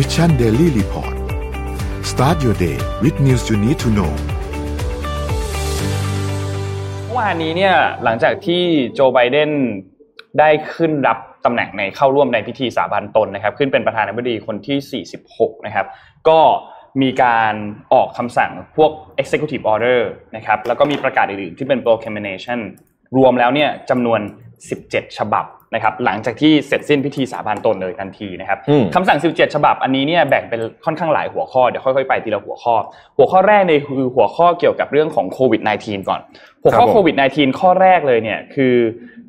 Mission Daily Report start your day with news you need to know เมื่อวานนี้เนี่ยหลังจากที่โจไบเดนได้ขึ้นรับตำแหน่งในเข้าร่วมในพิธีสาบานตนนะครับ ขึ้นเป็นประธานาธิบดีคนที่ 46 นะครับ ก็มีการออกคำสั่งพวก executive order นะครับ แล้วก็มีประกาศอื่นๆ ที่เป็น proclamation รวมแล้วเนี่ยจำนวน 17 ฉบับ นะครับหลังจากที่เสร็จสิ้นพิธีสาบานตนเลยทันทีนะครับอืมคำสั่ง 17 ฉบับอันนี้เนี่ยแบ่งเป็นค่อนข้างหลายหัวข้อเดี๋ยวค่อยๆไปทีละหัวข้อ หัวข้อแรกเนี่ยคือหัวข้อเกี่ยวกับเรื่องของโควิด -19 ก่อน หัวข้อครับผมโควิด -19 ข้อแรกเลยเนี่ยคือ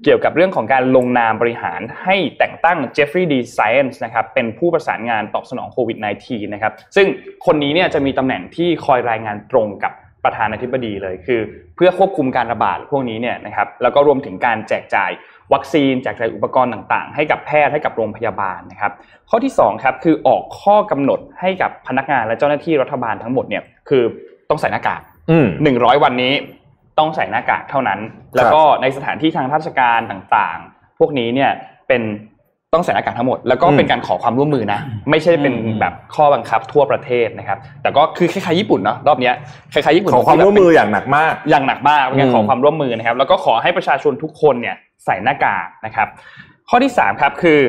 เกี่ยวกับเรื่องของการลงนามบริหารให้แต่งตั้งเจฟฟรีย์ดีไซเอนส์นะครับเป็นผู้ประสานงานตอบสนองโควิด -19 นะครับซึ่งคนนี้เนี่ยจะมีตำแหน่งที่คอยรายงานตรงกับ ประธานาธิบดีเลยคือ เพื่อควบคุมการระบาดพวกนี้เนี่ยนะครับแล้วก็รวมถึงการแจกจ่ายวัคซีนแจกจ่ายอุปกรณ์ต่างๆ ให้กับแพทย์ให้กับโรงพยาบาลนะครับ ข้อที่สองครับคือออกข้อกำหนดให้กับพนักงานและเจ้าหน้าที่รัฐบาลทั้งหมดเนี่ยคือต้องใส่หน้ากากอืมหนึ่งร้อยวันนี้ต้องใส่หน้ากากเท่านั้น แล้วก็ในสถานที่ทางราชการต่างๆ พวกนี้เนี่ยเป็น ต้องใส่หน้ากากทั้งหมดแล้วก็อืมเป็นการขอความร่วมมือนะ ไม่ใช่เป็นอืมแบบข้อบังคับทั่วประเทศนะครับ แต่ก็คือคล้ายๆญี่ปุ่นเนาะรอบเนี้ยคล้ายๆญี่ปุ่นขอความร่วมมืออย่างหนักมาก อย่างหนักมากเป็นการอืมขอความร่วมมือนะครับ แล้วก็ขอให้ประชาชนทุกคนเนี่ยใส่หน้ากากนะครับ ข้อที่สามครับคือ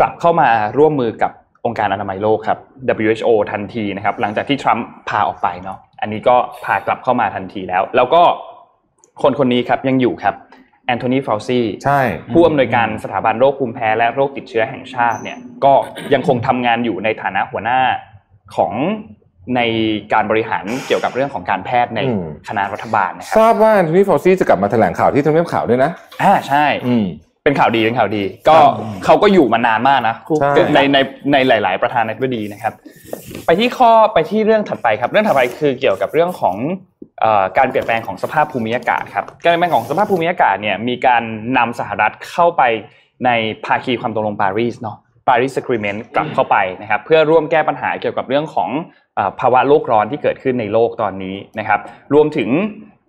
กลับเข้ามาร่วมมือกับองค์การอนามัยโลกครับ WHO ทันทีนะครับ หลังจากที่ทรัมป์พาออกไปเนาะอันนี้ก็พากลับเข้ามาทันทีแล้ว แล้วก็คนคนนี้ครับยังอยู่ครับ แอนโทนีฟาวซีใช่ผู้อำนวยการสถาบันโรคภูมิแพ้และโรคติดเชื้อแห่งชาติเนี่ยก็ยังคงทำงานอยู่ในฐานะหัวหน้าของในการบริหารเกี่ยวกับเรื่องของการแพทย์ในอืมคณะรัฐบาลนะครับทราบว่าแอนโทนีเฟาซีจะกลับมาแถลงข่าวที่ทำเนียบขาวด้วยนะอ่าใช่อืมเป็นข่าวดีเป็นข่าวดี ก็เขาก็อยู่มานานมากนะใช่ในในในหลาย ๆ ประธานาธิบดีนะครับ ไปที่ข้อไปที่เรื่องถัดไปครับ เรื่องถัดไปคือเกี่ยวกับเรื่องของเอ่อ การเปลี่ยนแปลงของสภาพภูมิอากาศครับการเปลี่ยนแปลงของสภาพภูมิอากาศเนี่ยมีการนำสหรัฐเข้าไปในภาคีความตกลงปารีสเนาะปารีส Agreement กลับเข้าไปนะครับเพื่อร่วมแก้ปัญหาเกี่ยวกับเรื่องของภาวะโลกร้อนที่เกิดขึ้นในโลกตอนนี้นะครับ รวมถึง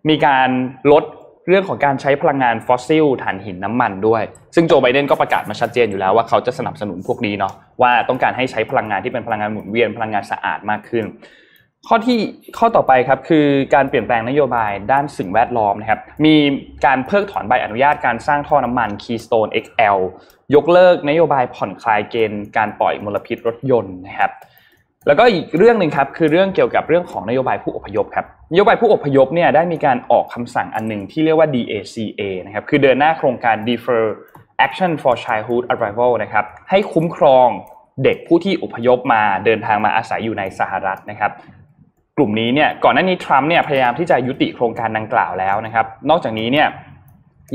มีการลดเรื่องของการใช้พลังงานฟอสซิลถ่านหินน้ำมันด้วย ซึ่งโจไบเดนก็ประกาศมาชัดเจนอยู่แล้วว่าเขาจะสนับสนุนพวกนี้เนาะว่าต้องการให้ใช้พลังงานที่เป็นพลังงานหมุนเวียนพลังงานสะอาดมากขึ้น ข้อที่ข้อต่อไปครับคือการเปลี่ยนแปลงนโยบายด้านสิ่งแวดล้อมนะครับมีการเพิกถอนใบอนุญาตการสร้างท่อน้ำมัน Keystone XL ยกเลิกนโยบายผ่อนคลายเกณฑ์การปล่อยมลพิษรถยนต์นะครับแล้วก็อีกเรื่องหนึ่งครับคือเรื่องเกี่ยวกับเรื่องของนโยบายผู้อพยพครับนโยบายผู้อพยพเนี่ยได้มีการออกคำสั่งอันหนึ่งที่เรียกว่า DACA นะครับคือเดินหน้าโครงการ Defer Action for Childhood Arrival นะครับให้คุ้มครองเด็กผู้ที่อพยพมาเดินทางมาอาศัยอยู่ในสหรัฐนะครับ กลุ่มนี้เนี่ยก่อนหน้านี้ทรัมป์เนี่ยพยายามที่จะยุติโครงการดังกล่าวแล้วนะครับ นอกจากนี้เนี่ย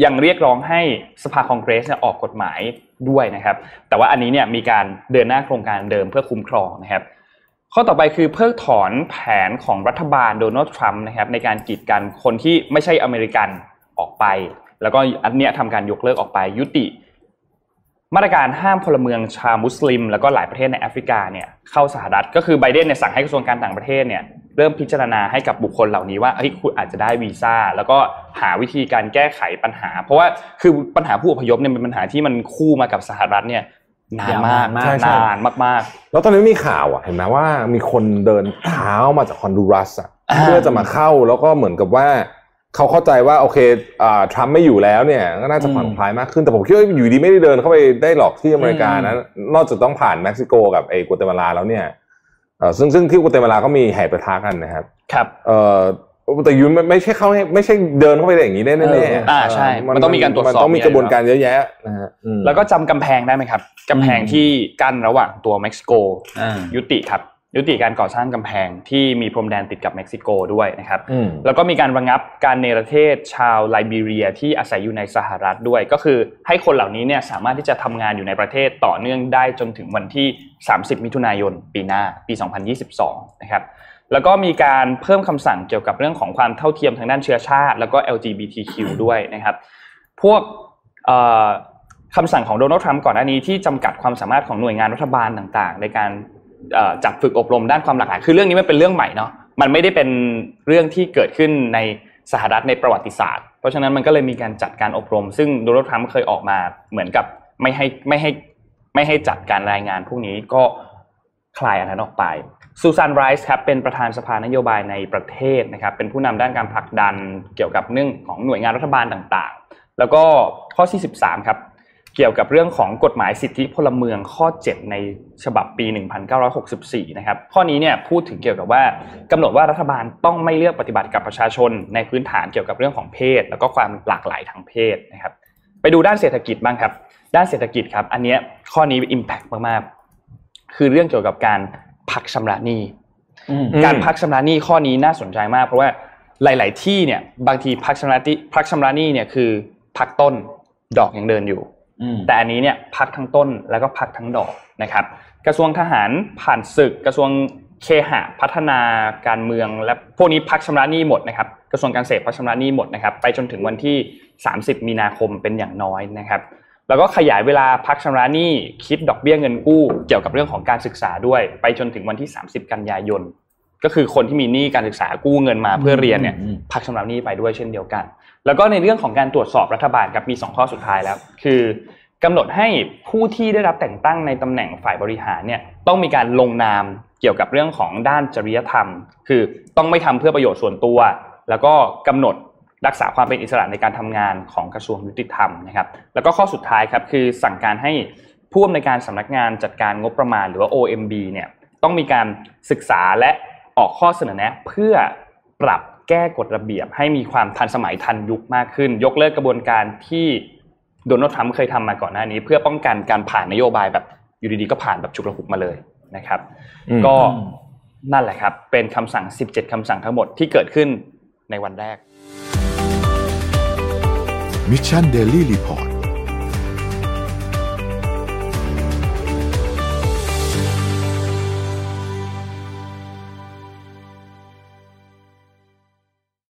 ยังเรียกร้องให้สภาคองเกรสเนี่ยออกกฎหมายด้วยนะครับ แต่ว่าอันนี้เนี่ยมีการเดินหน้าโครงการเดิมเพื่อคุ้มครองนะครับ ข้อต่อไปคือเพิกถอนแผนของรัฐบาลโดนัลด์ทรัมป์นะครับในการกีดกันคนที่ไม่ใช่อเมริกันออกไป แล้วก็อันเนี้ยทำการยกเลิกออกไปยุติ มาตรการห้ามพลเมืองชาวมุสลิม แล้วก็หลายประเทศในแอฟริกาเนี่ยเข้าสหรัฐก็คือไบเดนเนี่ยสั่งให้กระทรวงการต่างประเทศเนี่ย เริ่มพิจารณาให้กับบุคคลเหล่านี้ว่าเฮ้ยคุณอาจจะได้วีซ่าแล้วก็หาวิธีการแก้ไขปัญหา เพราะว่าคือปัญหาผู้อพยพเนี่ยเป็นปัญหาที่มันคู่มากับสหรัฐเนี่ยนานมากยาวนานมากใช่ใช่นานมากแล้วตอนนี้มีข่าวอะเห็นไหมว่ามีคนเดินเท้ามาจากฮอนดูรัสอะอ่าเพื่อจะมาเข้าแล้วก็เหมือนกับว่าเขาเข้าใจว่าโอเคอ่าทรัมป์ไม่อยู่แล้วเนี่ยก็น่าจะผ่อนคลายมากขึ้นแต่ผมคิดว่าอยู่ดีไม่ได้เดินเข้าไปได้หรอกที่อเมริกานะนอกจากต้องผ่านเม็กซิโกกับไอ้กัวเตมาลาแล้วเนี่ยเอ่อ ซึ่งซึ่งที่กัวเตมาลาก็มีแห่ประทะกันนะครับๆครับเอ่อแต่ยูไม่ไม่ใช่เข้าให้ไม่ใช่เดินเข้าไปได้อย่างนี้ได้แน่เออๆอ่าใช่ มันต้องมีการตรวจสอบมันต้องมีกระบวนการเยอะแยะนะฮะอืมแล้วก็จำกำแพงได้ไหมครับกำแพงอืมที่กั้นระหว่างตัวเม็กซิโกอ่ายุติครับ ยุติการก่อสร้างกำแพงที่มีพรมแดนติดกับเม็กซิโกด้วยนะครับอืมแล้วก็มีการระงับการเนรเทศชาวไลบีเรียที่อาศัยอยู่ในสหรัฐด้วย ก็คือให้คนเหล่านี้เนี่ยสามารถที่จะทำงานอยู่ในประเทศต่อเนื่องได้จนถึงวันที่ 30 มิถุนายน ปีหน้าปี 2022 นะครับ แล้วก็มีการเพิ่มคำสั่งเกี่ยวกับเรื่องของความเท่าเทียมทางด้านเชื้อชาติ แล้วก็ LGBTQ ด้วยนะครับ พวกเอ่อคำสั่งของโดนัลด์ทรัมป์ก่อนหน้านี้ที่จำกัดความสามารถของหน่วยงานรัฐบาลต่างๆ ในการเอ่อ จัดฝึกอบรมด้านความหลากหลายคือเรื่องนี้มันเป็นเรื่องใหม่เนาะมันไม่ได้เป็นเรื่องที่เกิดขึ้นในสหรัฐในประวัติศาสตร์ เพราะฉะนั้นมันก็เลยมีการจัดการอบรม ซึ่งโดนัลด์ทรัมป์เคยออกมาเหมือนกับไม่ให้ไม่ให้ไม่ให้จัดการรายงานพวกนี้ก็คลายอันนั้นออกไปซูซานไรส์ครับเป็นประธานสภานโยบายในประเทศนะครับเป็นผู้นำด้านการผลักดันเกี่ยวกับเรื่องของหน่วยงานรัฐบาลต่างๆ แล้วก็ข้อที่13ครับ เกี่ยวกับเรื่องของกฎหมายสิทธิพลเมืองข้อ 7 ในฉบับปี 1964 นะครับ ข้อนี้เนี่ยพูดถึงเกี่ยวกับว่ากำหนดว่ารัฐบาลต้องไม่เลือกปฏิบัติกับประชาชน ในพื้นฐานเกี่ยวกับเรื่องของเพศ แล้วก็ความหลากหลายทางเพศนะครับ ไปดูด้านเศรษฐกิจบ้างครับ ด้านเศรษฐกิจครับ อันนี้ข้อนี้ impact มากๆ คือเรื่องเกี่ยวกับการพักชำระหนี้ การพักชำระหนี้ข้อนี้น่าสนใจมาก เพราะว่าหลาย ๆ ที่เนี่ยบางทีพักชำระหนี้พักชำระหนี้เนี่ยคือพักต้นดอกยังเดินอยู่ แต่อันนี้เนี่ยพักทั้งต้นแล้วก็พักทั้งดอกนะครับ กระทรวงทหารผ่านศึก กระทรวงเคหะพัฒนาการเมือง และพวกนี้พักชำระหนี้หมดนะครับ กระทรวงการเกษตรพักชำระหนี้หมดนะครับ ไปจนถึงวันที่ 30 มีนาคมเป็นอย่างน้อยนะครับแล้วก็ขยายเวลาพักชำระหนี้คิดดอกเบี้ยเงินกู้ เกี่ยวกับเรื่องของการศึกษาด้วย ไปจนถึงวันที่ 30 กันยายน ก็คือคนที่มีหนี้การศึกษากู้เงินมาเพื่อเรียนเนี่ยพักชำระหนี้ไปด้วยเช่นเดียวกัน แล้วก็ในเรื่องของการตรวจสอบรัฐบาลครับมี 2 ข้อสุดท้ายแล้ว คือกำหนดให้ผู้ที่ได้รับแต่งตั้งในตำแหน่งฝ่ายบริหารเนี่ยต้องมีการลงนามเกี่ยวกับเรื่องของด้านจริยธรรม คือต้องไม่ทำเพื่อประโยชน์ส่วนตัว แล้วก็กำหนดรักษาความเป็นอิสระในการทำงานของกระทรวงยุติธรรมนะครับ แล้วก็ข้อสุดท้ายครับคือสั่งการให้ผู้อำนวยการสำนักงานจัดการงบประมาณหรือว่า OMB เนี่ยต้องมีการศึกษาและ ออกข้อเสนอแนะเพื่อปรับแก้กฎระเบียบ ให้มีความทันสมัยทันยุคมากขึ้น ยกเลิกกระบวนการที่โดนัลด์ทรัมป์เคยทำมาก่อนหน้านี้ เพื่อป้องกันการผ่านนโยบายแบบอยู่ดีๆก็ผ่านแบบฉุกระหุกมาเลยนะครับ ก็นั่นแหละครับ เป็นคำสั่ง 17คำสั่งทั้งหมดที่เกิดขึ้นในวันแรก Mission Daily Report